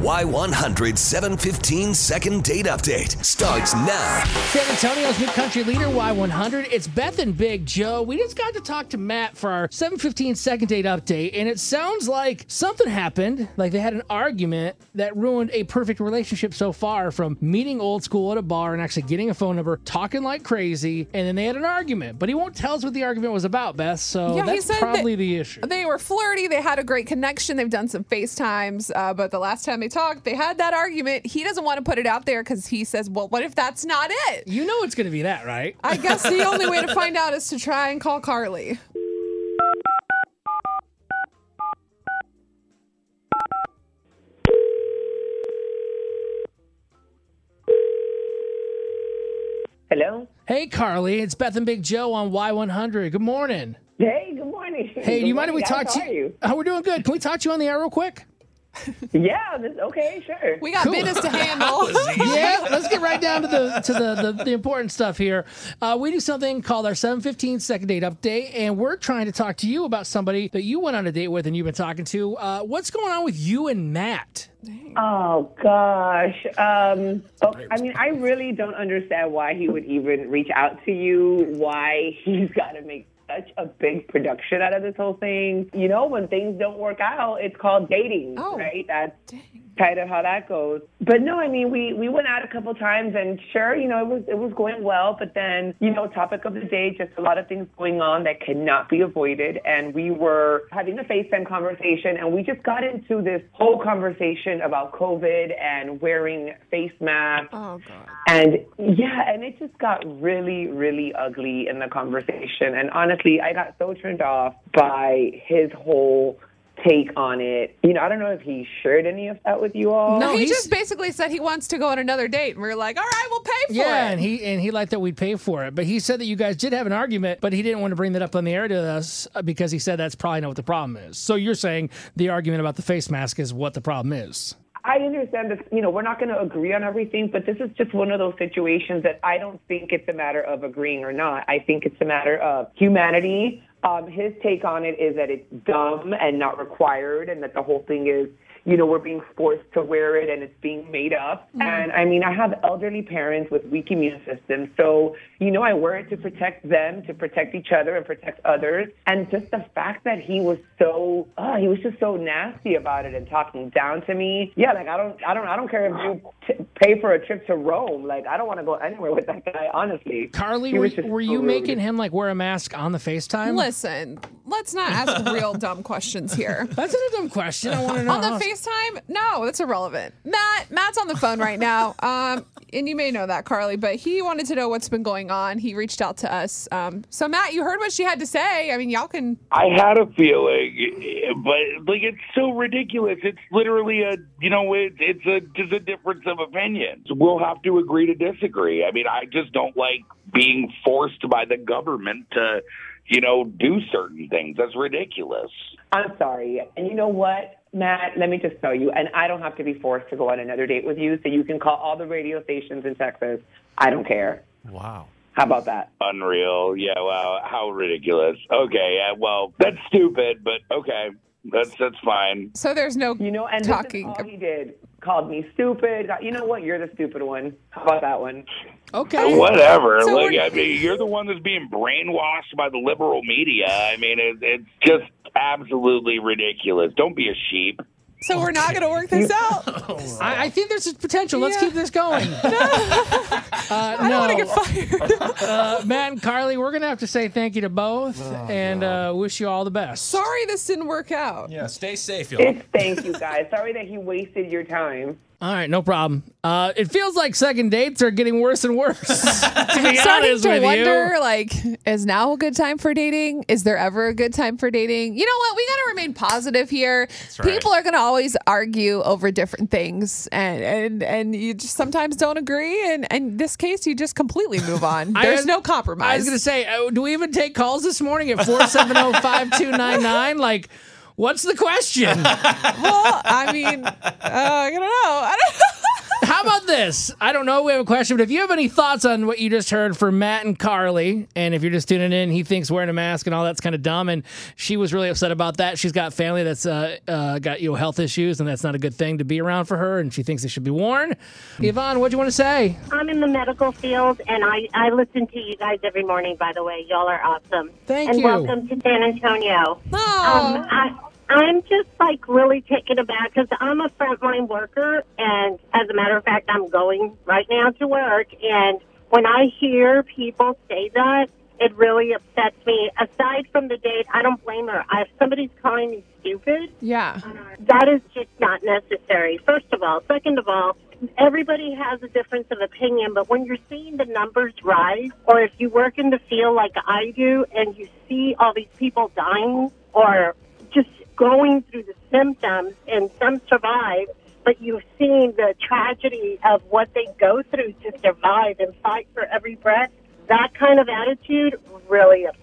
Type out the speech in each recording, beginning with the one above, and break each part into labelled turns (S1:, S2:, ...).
S1: Y100 715 second date update starts now.
S2: San Antonio's new country leader, Y100. It's Beth and Big Joe. We just got to talk to Matt for our 715 second date update, and it sounds like something happened. Like they had an argument that ruined a perfect relationship so far from meeting old school at a bar and actually getting a phone number, talking like crazy, and then they had an argument. But he won't tell us what the argument was about, Beth, so
S3: Yeah, he
S2: that's
S3: said
S2: probably
S3: that-
S2: the issue.
S3: They were flirty. They had a great connection. They've done some FaceTimes, uh, but the last time they talked, they had that argument. He doesn't want to put it out there because he says, "Well, what if that's not it?"
S2: You know it's going to be that, right?
S3: I guess the only way to find out is to try and call Carly.
S4: Hello.
S2: Hey, Carly, it's Beth and Big Joe on Y100. Good morning.
S4: Hey, good morning.
S2: Hey, do
S4: Good
S2: you mind if we
S4: morning,
S2: talk
S4: guys.
S2: to
S4: How are you?
S2: Oh, we're doing good. Can we talk to you on the air real quick?
S4: Yeah. This, okay. Sure.
S3: We got
S2: Cool.
S3: business to handle.
S2: yeah, let's get right down to the to the the, the important stuff here. Uh, we do something called our 715 second date update, and we're trying to talk to you about somebody that you went on a date with and you've been talking to. Uh, what's going on with you and Matt?
S4: Oh gosh. Um. oh, I mean, I really don't understand why he would even reach out to you. Why he's got to make such a big production out of this whole thing. You know, when things don't work out, it's called dating,
S3: Oh.
S4: right? That's kind of how that goes. But no, I mean, we we went out a couple times, and sure, you know, it was it was going well. But then, you know, topic of the day, just a lot of things going on that cannot be avoided. And we were having a FaceTime conversation, and we just got into this whole conversation about COVID and wearing face masks.
S3: oh God.
S4: And yeah, and it just got really, really ugly in the conversation. And honestly, I got so turned off by his whole take on it. You know, I don't know if he shared any of that with you all.
S2: No,
S3: he
S2: he's-
S3: just basically said he wants to go on another date, and we are like, "All right, we'll pay for
S2: Yeah,
S3: it."
S2: and he and he liked that we'd pay for it, but he said that you guys did have an argument, but he didn't want to bring that up on the air to us uh, because he said that's probably not what the problem is. So you're saying the argument about the face mask is what the problem is?
S4: I understand that, you know, we're not going to agree on everything, but this is just one of those situations that I don't think it's a matter of agreeing or not. I think it's a matter of humanity. Um, his take on it is that it's dumb and not required, and that the whole thing is, you know, we're being forced to wear it and it's being made up. And I mean, I have elderly parents with weak immune systems, so, you know, I wear it to protect them, to protect each other, and protect others. And just the fact that he was so, uh, he was just so nasty about it and talking down to me. Yeah, like I don't, I don't, I don't care if you t- pay for a trip to Rome. Like I don't want to go anywhere with that guy, honestly.
S2: Carly,
S4: He
S2: were,
S4: was
S2: were
S4: so
S2: you
S4: rude.
S2: making him like wear a mask on the FaceTime?
S3: Listen, let's not ask real dumb questions here.
S2: That's not a dumb question. I want to know.
S3: on the FaceTime? No, that's irrelevant. Matt, Matt's on the phone right now. Um, and you may know that, Carly, but he wanted to know what's been going on. He reached out to us. Um, so Matt, you heard what she had to say. I mean, y'all can
S5: I had a feeling, but like it's so ridiculous. It's literally a you know it, it's a just a difference of opinions. We'll have to agree to disagree. I mean, I just don't like being forced by the government to you know do certain things. That's ridiculous.
S4: I'm sorry. And you know what, Matt? Let me just tell you, and I don't have to be forced to go on another date with you, so you can call all the radio stations in Texas. I don't care.
S6: Wow.
S4: How about that?
S5: Unreal. Yeah. Wow. How ridiculous. Okay. Yeah. Well, that's stupid, but okay. That's that's fine.
S3: So there's no
S4: You know, and
S3: talking.
S4: this is all he did. Called me stupid. You know what? You're the stupid one. How about that one?
S2: Okay.
S5: Oh, whatever.
S3: So
S5: like, I mean, you're the one that's being brainwashed by the liberal media. I mean, it, it's just absolutely ridiculous. Don't be a sheep.
S3: So we're not going to work this out.
S2: I, I think there's a potential. Let's
S3: Yeah.
S2: keep this going. uh,
S3: I don't want to get fired.
S2: uh, Matt and Carly, we're gonna have to say thank you to both and uh, wish you all the best.
S3: Sorry this didn't work out.
S6: Yeah, stay safe, y'all.
S4: Thank you guys. Sorry that he wasted your time.
S2: All right, no problem. Uh, it feels like second dates are getting worse and worse. to be
S3: Starting
S2: honest
S3: to
S2: with
S3: wonder,
S2: you.
S3: like, is now a good time for dating? Is there ever a good time for dating? You know what? We got to remain positive here.
S6: right.
S3: People are going to always argue over different things, and and and you just sometimes don't agree. And and in this case, you just completely move on. There's
S2: was-
S3: no compromise.
S2: I was gonna say, uh, do we even take calls this morning at four seven zero five two nine nine? Like, what's the question?
S3: well, I mean, uh, I don't know. I don't
S2: How about this? this. I don't know. We have a question, but if you have any thoughts on what you just heard from Matt and Carly, and if you're just tuning in, he thinks wearing a mask and all that's kind of dumb, and she was really upset about that. She's got family that's uh, uh, got you know health issues, and that's not a good thing to be around for her, and she thinks it should be worn. Yvonne, what do you want to say?
S6: I'm in the medical field, and I, I listen to you guys every morning, by the way. Y'all are awesome.
S2: Thank
S6: and
S2: you.
S6: And welcome to San Antonio.
S3: Oh.
S6: Um, I, I'm just like really taken aback because I'm a frontline worker, and as a matter of fact, I'm going right now to work. And when I hear people say that, it really upsets me. Aside from the date, I don't blame her. I, if somebody's calling me stupid,
S3: yeah.
S6: Uh, that is just not necessary. First of all, second of all, everybody has a difference of opinion, but when you're seeing the numbers rise, or if you work in the field like I do, and you see all these people dying or going through the symptoms, and some survive, but you've seen the tragedy of what they go through to survive and fight for every breath, that kind of attitude really upsets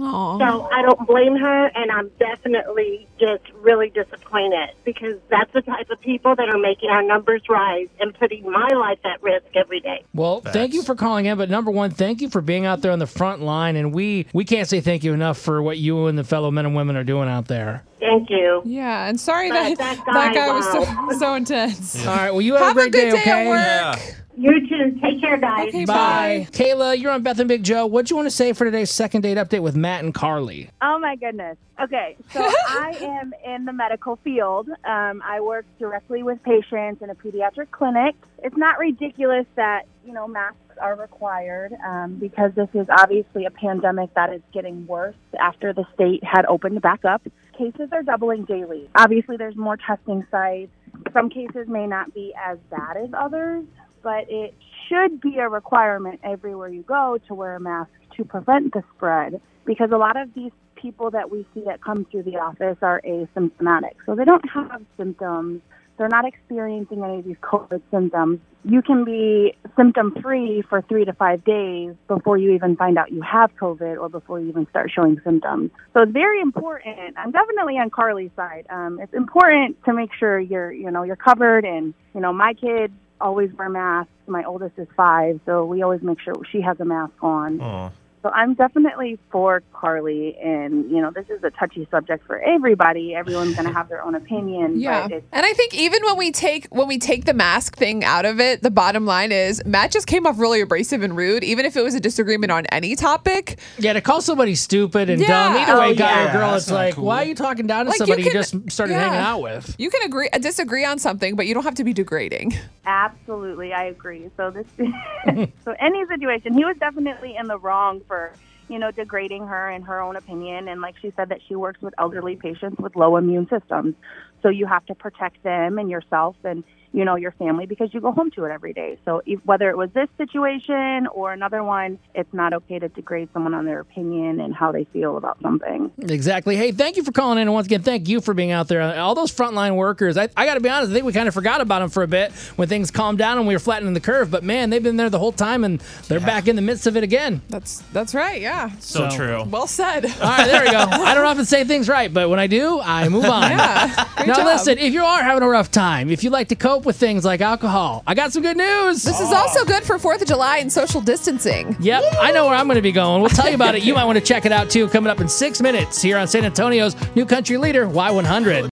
S6: me.
S3: Aw.
S6: So I don't blame her, and I'm definitely just really disappointed because that's the type of people that are making our numbers rise and putting my life at risk every day.
S2: Well, thank you for calling in, but number one, thank you for being out there on the front line, and we we can't say thank you enough for what you and the fellow men and women are doing out there.
S6: Thank you.
S3: Yeah, and sorry
S6: But
S3: that
S6: that
S3: that guy,
S6: guy,
S3: was so, so intense.
S2: All right, well, you have,
S3: Have
S2: a
S3: a
S2: great
S3: good
S2: day,
S3: day
S2: okay?
S3: at work.
S6: You too. Take care, guys.
S3: Okay,
S2: Bye. Kayla, you're on Beth and Big Joe. What do you want to say for today's second date update with Matt and Carly?
S7: Oh my goodness. Okay, so I am in the medical field. Um, I work directly with patients in a pediatric clinic. It's not ridiculous that you know masks are required um, because this is obviously a pandemic that is getting worse after the state had opened back up. Cases are doubling daily. Obviously, there's more testing sites. Some cases may not be as bad as others, but it should be a requirement everywhere you go to wear a mask to prevent the spread because a lot of these people that we see that come through the office are asymptomatic. So they don't have symptoms. They're not experiencing any of these COVID symptoms. You can be symptom free for three to five days before you even find out you have COVID or before you even start showing symptoms. So it's very important. I'm definitely on Carly's side. Um, it's important to make sure you're, you know, you're covered. And you know, my kids always wear masks. My oldest is five, so we always make sure she has a mask on. So I'm definitely for Carly, and you know, this is a touchy subject for everybody. Everyone's going to have their own opinion.
S3: Yeah,
S7: but it's
S3: and I think even when we take when we take the mask thing out of it, the bottom line is Matt just came off really abrasive and rude. Even if it was a disagreement on any topic,
S2: Yeah, to call somebody stupid and
S3: Yeah.
S2: dumb, either way,
S7: Oh,
S2: guy
S7: yeah.
S2: or girl, it's like,
S8: cool.
S2: why are you talking down to
S3: Like,
S2: somebody you,
S3: can-
S2: just started
S3: yeah.
S2: hanging out with?
S3: you can agree uh, disagree on something, but you don't have to be degrading.
S7: Absolutely, I agree. So this, so any situation, he was definitely in the wrong for you know degrading her in her own opinion, and like she said that she works with elderly patients with low immune systems, so you have to protect them and yourself and you know your family because you go home to it every day. So if, whether it was this situation or another one, it's not okay to degrade someone on their opinion and how they feel about something.
S2: Exactly. Hey, thank you for calling in. And once again, thank you for being out there. All those frontline workers, I, I got to be honest, I think we kind of forgot about them for a bit when things calmed down and we were flattening the curve. But man, they've been there the whole time and they're back in the midst of it again.
S3: That's that's right. Yeah.
S8: So,
S2: So-
S8: true.
S3: Well said.
S2: All right, there we go. I don't often say things right, but when I do, I move on.
S3: Yeah. Great
S2: now,
S3: job.
S2: listen, if you are having a rough time, if you like to cope with things like alcohol, I got some good news.
S3: This is also good for Fourth of July and social distancing.
S2: Yep, I know where I'm going to be going. We'll tell you about it. You might want to check it out too. Coming up in six minutes here on San Antonio's new country leader, Y100.